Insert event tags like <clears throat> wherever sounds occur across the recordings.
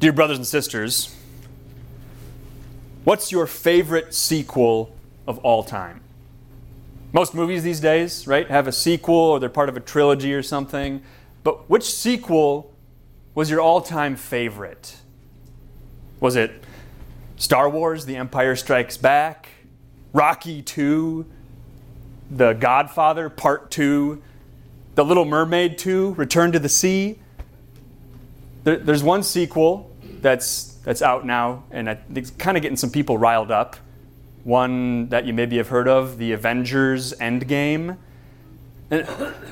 Dear brothers and sisters, what's your favorite sequel of all time? Most movies these days, right, have a sequel or they're part of a trilogy or something. But which sequel was your all time favorite? Was it Star Wars The Empire Strikes Back? Rocky 2? The Godfather Part 2? The Little Mermaid 2? Return to the Sea? There, there's one sequel that's, that's out now, and I think it's kind of getting some people riled up. One that you maybe have heard of, The Avengers Endgame. And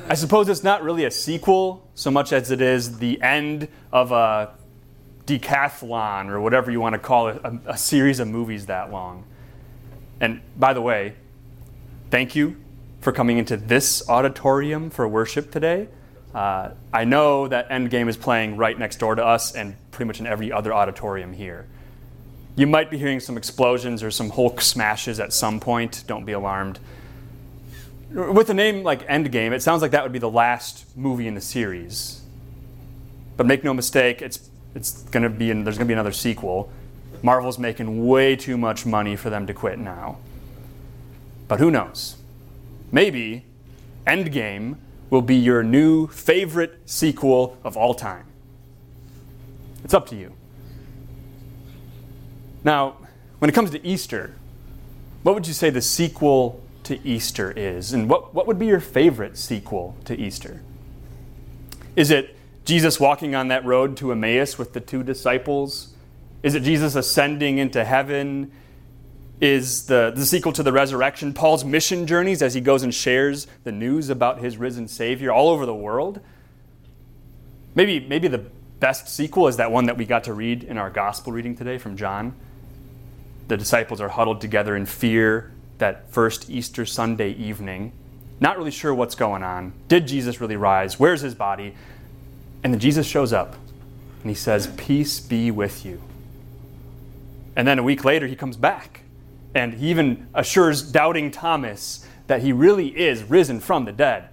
I suppose it's not really a sequel so much as it is the end of a decathlon or whatever you want to call it, a, a series of movies that long. And by the way, thank you for coming into this auditorium for worship today. Uh, I know that Endgame is playing right next door to us and pretty much in every other auditorium here. You might be hearing some explosions or some Hulk smashes at some point. Don't be alarmed. With a name like Endgame, it sounds like that would be the last movie in the series. But make no mistake, it's, it's to be, in, there's going to be another sequel. Marvel's making way too much money for them to quit now. But who knows? Maybe Endgame will be your new favorite sequel of all time. It's up to you. Now, when it comes to Easter, what would you say the sequel to Easter is? And what, what would be your favorite sequel to Easter? Is it Jesus walking on that road to Emmaus with the two disciples? Is it Jesus ascending into heaven? Is the, the sequel to the resurrection Paul's mission journeys as he goes and shares the news about his risen Savior all over the world? Maybe, maybe the best sequel is that one that we got to read in our gospel reading today from John. The disciples are huddled together in fear that first Easter Sunday evening, not really sure what's going on. Did Jesus really rise? Where's his body? And then Jesus shows up and he says, Peace be with you. And then a week later, he comes back and he even assures doubting Thomas that he really is risen from the dead.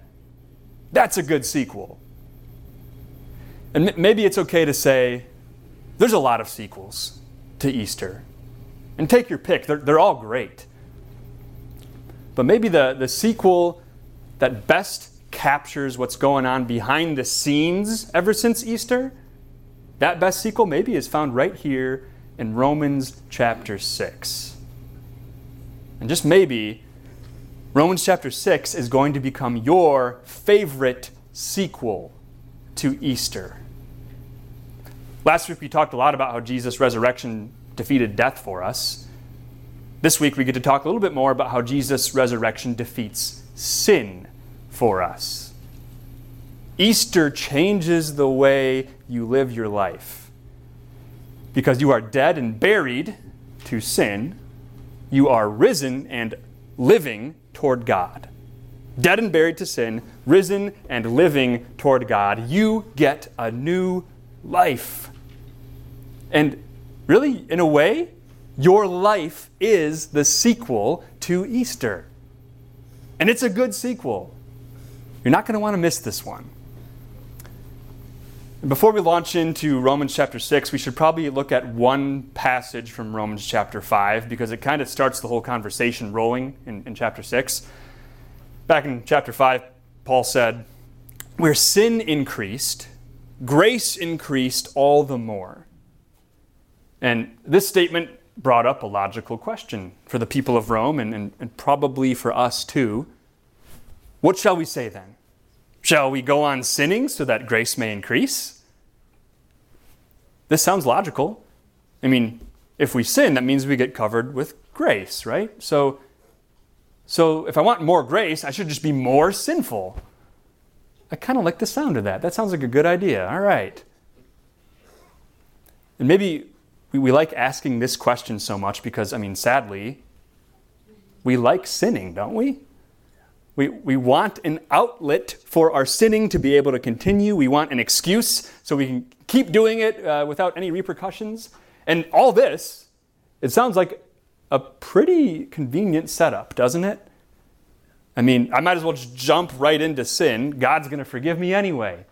That's a good sequel. And maybe it's okay to say there's a lot of sequels to Easter. And take your pick, they're, they're all great. But maybe the, the sequel that best captures what's going on behind the scenes ever since Easter, that best sequel maybe is found right here in Romans chapter 6. And just maybe, Romans chapter 6 is going to become your favorite sequel to Easter. Last week we talked a lot about how Jesus' resurrection defeated death for us. This week we get to talk a little bit more about how Jesus' resurrection defeats sin for us. Easter changes the way you live your life. Because you are dead and buried to sin, you are risen and living toward God. Dead and buried to sin, risen and living toward God. You get a new life. And really, in a way, your life is the sequel to Easter. And it's a good sequel. You're not going to want to miss this one. Before we launch into Romans chapter 6, we should probably look at one passage from Romans chapter 5 because it kind of starts the whole conversation rolling in, in chapter 6. Back in chapter 5, Paul said, Where sin increased, grace increased all the more. And this statement brought up a logical question for the people of Rome and, and, and probably for us too. What shall we say then? Shall we go on sinning so that grace may increase? This sounds logical. I mean, if we sin, that means we get covered with grace, right? So, so if I want more grace, I should just be more sinful. I kind of like the sound of that. That sounds like a good idea. All right. And maybe we, we like asking this question so much because, I mean, sadly, we like sinning, don't we? We, we want an outlet for our sinning to be able to continue. We want an excuse so we can keep doing it uh, without any repercussions. And all this, it sounds like a pretty convenient setup, doesn't it? I mean, I might as well just jump right into sin. God's going to forgive me anyway.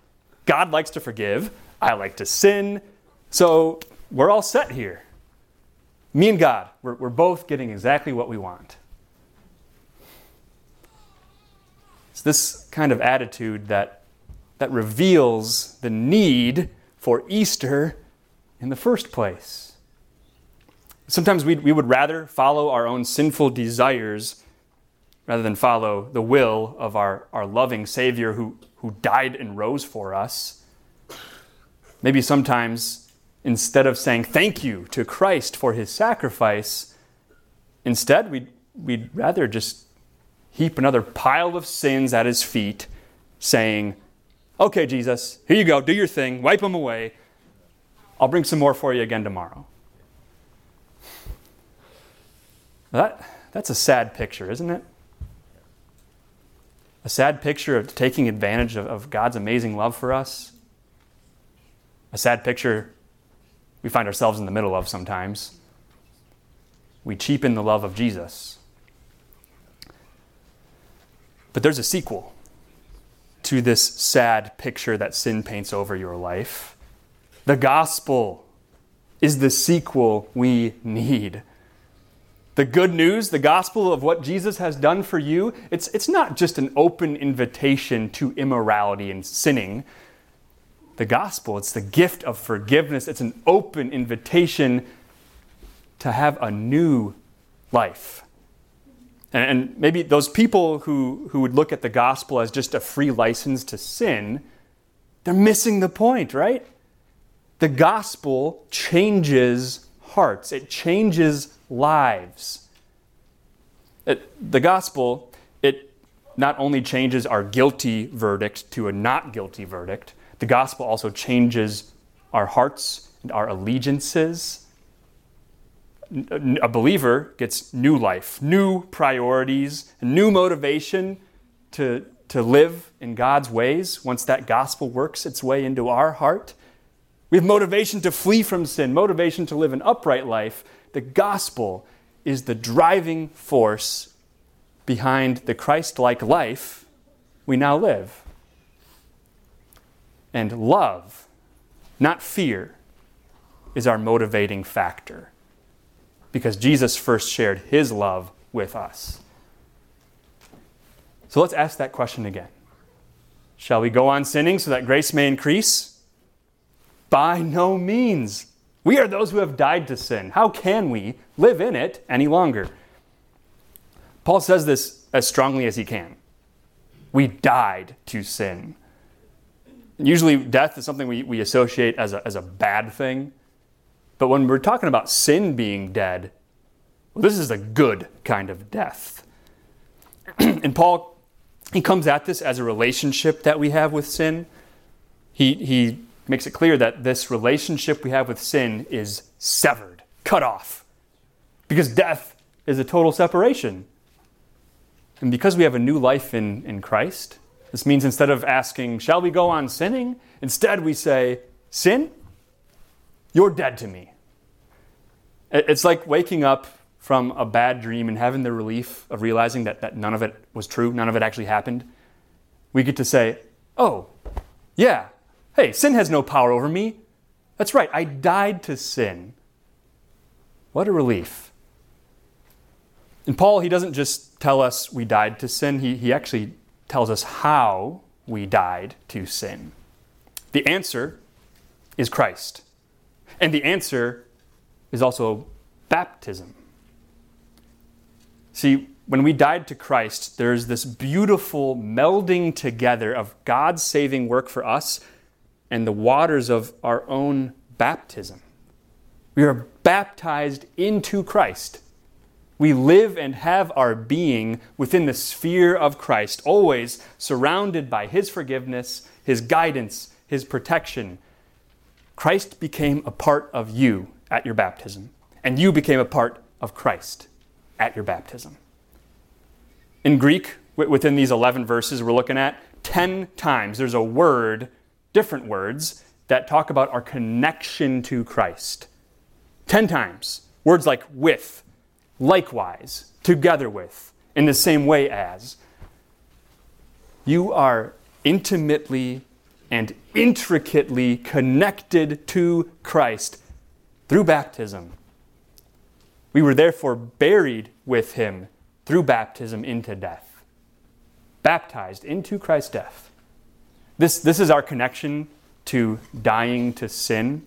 God likes to forgive. I like to sin. So we're all set here. Me and God, we're, we're both getting exactly what we want. It's this kind of attitude that, that reveals the need for Easter in the first place. Sometimes we, we would rather follow our own sinful desires rather than follow the will of our, our loving Savior who, who died and rose for us. Maybe sometimes instead of saying thank you to Christ for his sacrifice, instead we'd, we'd rather just heap another pile of sins at his feet, saying, Okay, Jesus, here you go, do your thing, wipe them away. I'll bring some more for you again tomorrow. That, that's a sad picture, isn't it? A sad picture of taking advantage of, of God's amazing love for us. A sad picture we find ourselves in the middle of sometimes. We cheapen the love of Jesus. But there's a sequel to this sad picture that sin paints over your life. The gospel is the sequel we need. The good news, the gospel of what Jesus has done for you, it's, it's not just an open invitation to immorality and sinning. The gospel, it's the gift of forgiveness. It's an open invitation to have a new life. And, and maybe those people who, who would look at the gospel as just a free license to sin, they're missing the point, right? The gospel changes hearts, it changes lives. It, the gospel, it not only changes our guilty verdict to a not guilty verdict, the gospel also changes our hearts and our allegiances. A believer gets new life, new priorities, new motivation to, to live in God's ways once that gospel works its way into our heart. We have motivation to flee from sin, motivation to live an upright life, the gospel is the driving force behind the Christ like life we now live. And love, not fear, is our motivating factor because Jesus first shared his love with us. So let's ask that question again. Shall we go on sinning so that grace may increase? By no means. We are those who have died to sin. How can we live in it any longer? Paul says this as strongly as he can. We died to sin. Usually, death is something we, we associate as a, as a bad thing. But when we're talking about sin being dead, well, this is a good kind of death. <clears throat> and Paul, he comes at this as a relationship that we have with sin. He, he makes it clear that this relationship we have with sin is severed, cut off. Because death is a total separation. And because we have a new life in, in Christ, this means instead of asking, Shall we go on sinning? Instead, we say, Sin, you're dead to me. It's like waking up from a bad dream and having the relief of realizing that, that none of it was true, none of it actually happened. We get to say, Oh, yeah, Hey, sin has no power over me. That's right, I died to sin. What a relief. And Paul, he doesn't just tell us we died to sin, he, he actually tells us how we died to sin. The answer is Christ. And the answer is also baptism. See, when we died to Christ, there's this beautiful melding together of God's saving work for us and the waters of our own baptism. We are baptized into Christ. We live and have our being within the sphere of Christ, always surrounded by His forgiveness, His guidance, His protection. Christ became a part of you at your baptism, and you became a part of Christ at your baptism. In Greek, within these 11 verses we're looking at, 10 times there's a word different words that talk about our connection to Christ. Ten times. Words like with, likewise, together with, in the same way as. You are intimately and intricately connected to Christ through baptism. We were therefore buried with him through baptism into death, baptized into Christ's death. This, this is our connection to dying to sin.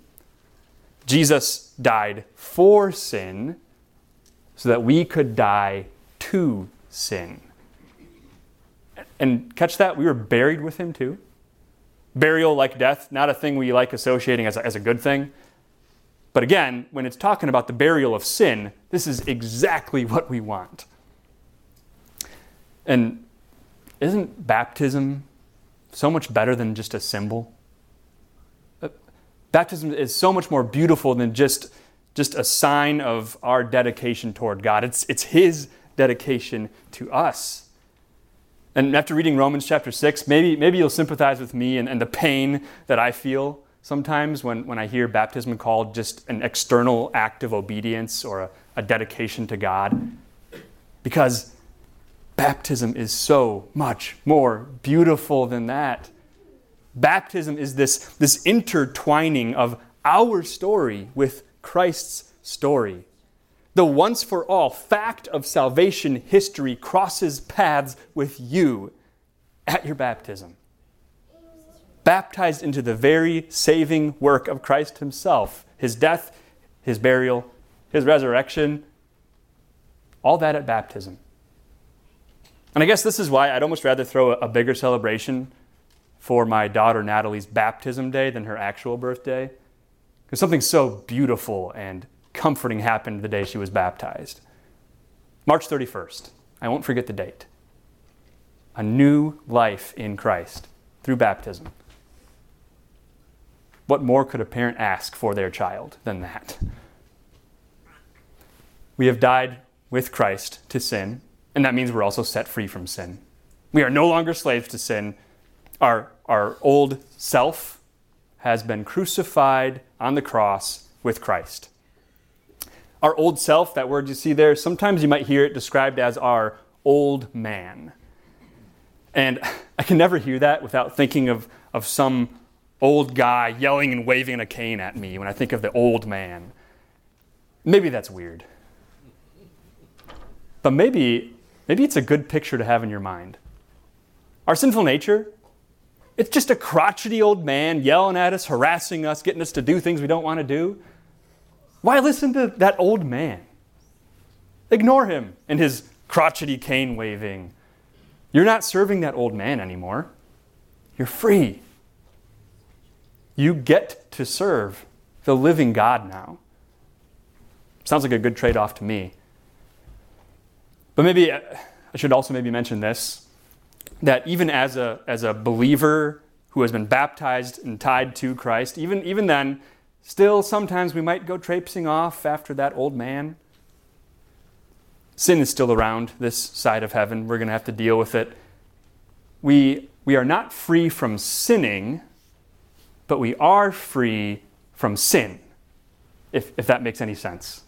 Jesus died for sin so that we could die to sin. And catch that, we were buried with him too. Burial, like death, not a thing we like associating as a, as a good thing. But again, when it's talking about the burial of sin, this is exactly what we want. And isn't baptism so much better than just a symbol? Uh, baptism is so much more beautiful than just, just a sign of our dedication toward God. It's, it's His dedication to us. And after reading Romans chapter 6, maybe, maybe you'll sympathize with me and, and the pain that I feel sometimes when, when I hear baptism called just an external act of obedience or a, a dedication to God. Because baptism is so much more beautiful than that. Baptism is this, this intertwining of our story with Christ's story. The once for all fact of salvation history crosses paths with you at your baptism baptized into the very saving work of Christ Himself His death, His burial, His resurrection, all that at baptism. And I guess this is why I'd almost rather throw a bigger celebration for my daughter Natalie's baptism day than her actual birthday. Because something so beautiful and comforting happened the day she was baptized. March 31st. I won't forget the date. A new life in Christ through baptism. What more could a parent ask for their child than that? We have died with Christ to sin, and that means we're also set free from sin. We are no longer slaves to sin. Our, our old self has been crucified on the cross with Christ. Our old self, that word you see there, sometimes you might hear it described as our old man. And <laughs> I can never hear that without thinking of, of some old guy yelling and waving a cane at me when I think of the old man. Maybe that's weird. But maybe, maybe it's a good picture to have in your mind. Our sinful nature, it's just a crotchety old man yelling at us, harassing us, getting us to do things we don't want to do. Why listen to that old man? Ignore him and his crotchety cane waving. You're not serving that old man anymore. You're free. You get to serve the living God now. Sounds like a good trade off to me. But maybe uh, I should also maybe mention this that even as a, as a believer who has been baptized and tied to Christ, even, even then, still sometimes we might go traipsing off after that old man. Sin is still around this side of heaven. We're going to have to deal with it. We, we are not free from sinning but we are free from sin, if, if that makes any sense.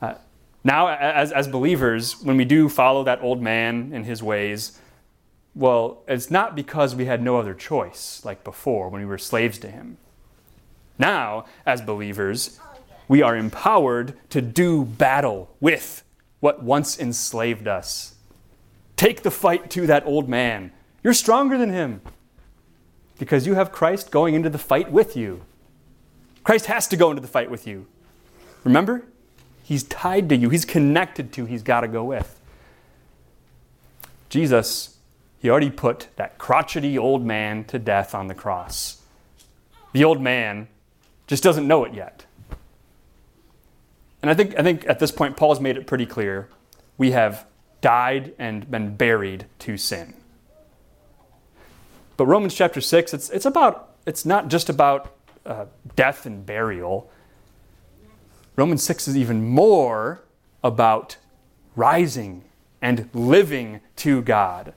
Uh, now, as, as believers, when we do follow that old man and his ways, well, it's not because we had no other choice like before when we were slaves to him. Now, as believers, we are empowered to do battle with what once enslaved us. Take the fight to that old man. You're stronger than him because you have Christ going into the fight with you. Christ has to go into the fight with you. Remember? He's tied to you, he's connected to, he's got to go with. Jesus, he already put that crotchety old man to death on the cross. The old man just doesn't know it yet. And I think, I think at this point, Paul's made it pretty clear. We have died and been buried to sin. But Romans chapter 6, it's, it's, about, it's not just about uh, death and burial. Romans 6 is even more about rising and living to God.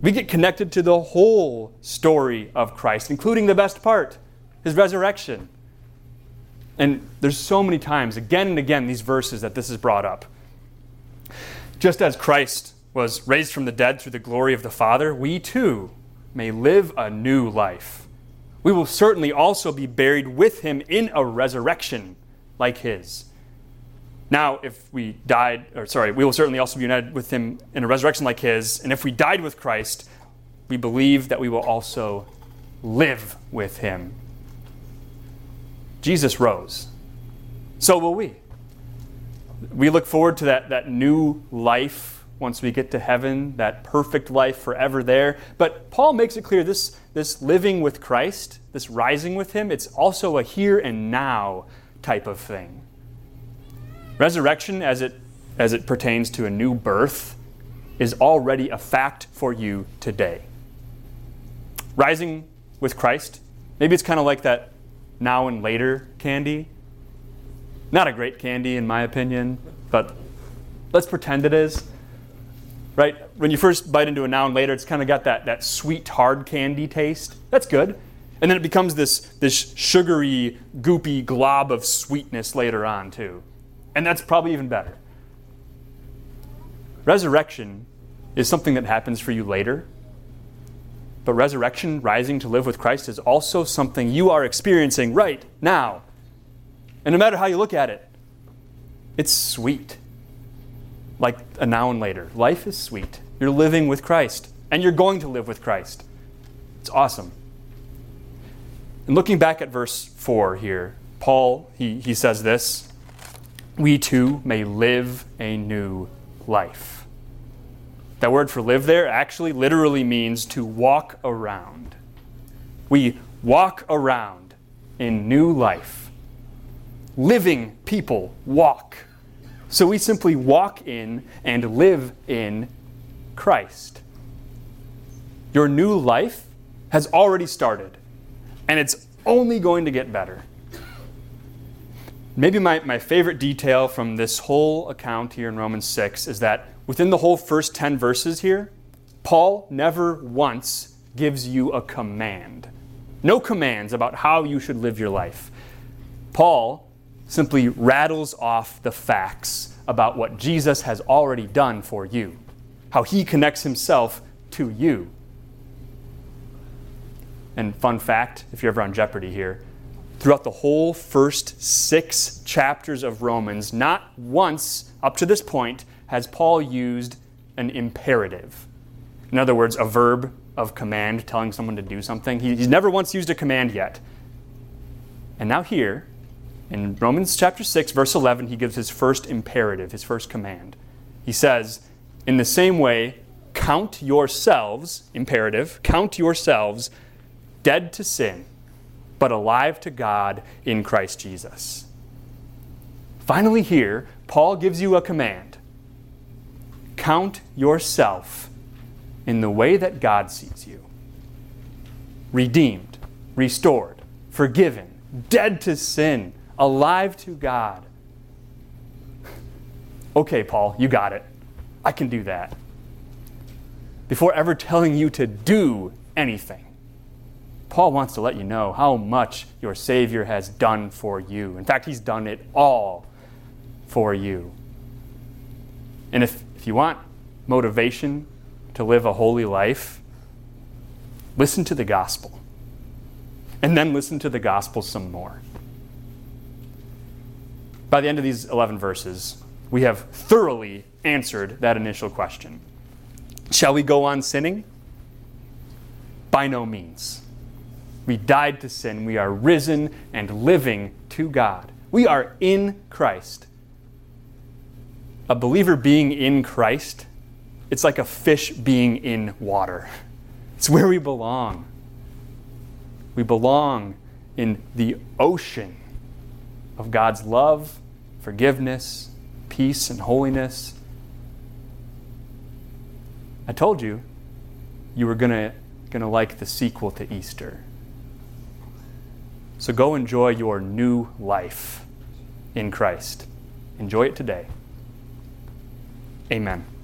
We get connected to the whole story of Christ, including the best part, his resurrection. And there's so many times, again and again, these verses that this is brought up. Just as Christ was raised from the dead through the glory of the Father, we too may live a new life. we will certainly also be buried with him in a resurrection like his. Now, if we died, or sorry, we will certainly also be united with him in a resurrection like his. And if we died with Christ, we believe that we will also live with him. Jesus rose. So will we. We look forward to that, that new life once we get to heaven, that perfect life forever there. But Paul makes it clear this, this living with Christ, this rising with him, it's also a here and now type of thing. Resurrection, as it, as it pertains to a new birth, is already a fact for you today. Rising with Christ, maybe it's kind of like that now and later candy. Not a great candy, in my opinion, but let's pretend it is. Right? When you first bite into a now and later, it's kind of got that, that sweet, hard candy taste. That's good. And then it becomes this, this sugary, goopy glob of sweetness later on, too. And that's probably even better. Resurrection is something that happens for you later. But resurrection, rising to live with Christ, is also something you are experiencing right now. And no matter how you look at it, it's sweet. Like a now and later. Life is sweet. You're living with Christ, and you're going to live with Christ. It's awesome. And looking back at verse 4 here, Paul, he, he says this We too may live a new life. That word for live there actually literally means to walk around. We walk around in new life. Living people walk. So we simply walk in and live in Christ. Your new life has already started and it's only going to get better. Maybe my, my favorite detail from this whole account here in Romans 6 is that within the whole first 10 verses here, Paul never once gives you a command. No commands about how you should live your life. Paul simply rattles off the facts about what Jesus has already done for you, how he connects himself to you. And fun fact, if you're ever on Jeopardy here, throughout the whole first six chapters of Romans, not once up to this point has Paul used an imperative. In other words, a verb of command telling someone to do something. He's never once used a command yet. And now, here, in Romans chapter 6, verse 11, he gives his first imperative, his first command. He says, In the same way, count yourselves, imperative, count yourselves dead to sin, but alive to God in Christ Jesus. Finally, here, Paul gives you a command count yourself in the way that God sees you redeemed, restored, forgiven, dead to sin, alive to God. okay, Paul, you got it. I can do that. Before ever telling you to do anything, Paul wants to let you know how much your Savior has done for you. In fact, he's done it all for you. And if, if you want motivation to live a holy life, listen to the gospel. And then listen to the gospel some more. By the end of these 11 verses, we have thoroughly answered that initial question. Shall we go on sinning? By no means. We died to sin. We are risen and living to God. We are in Christ. A believer being in Christ, it's like a fish being in water. It's where we belong. We belong in the ocean of God's love, forgiveness, peace, and holiness. I told you you were going to like the sequel to Easter. So go enjoy your new life in Christ. Enjoy it today. Amen.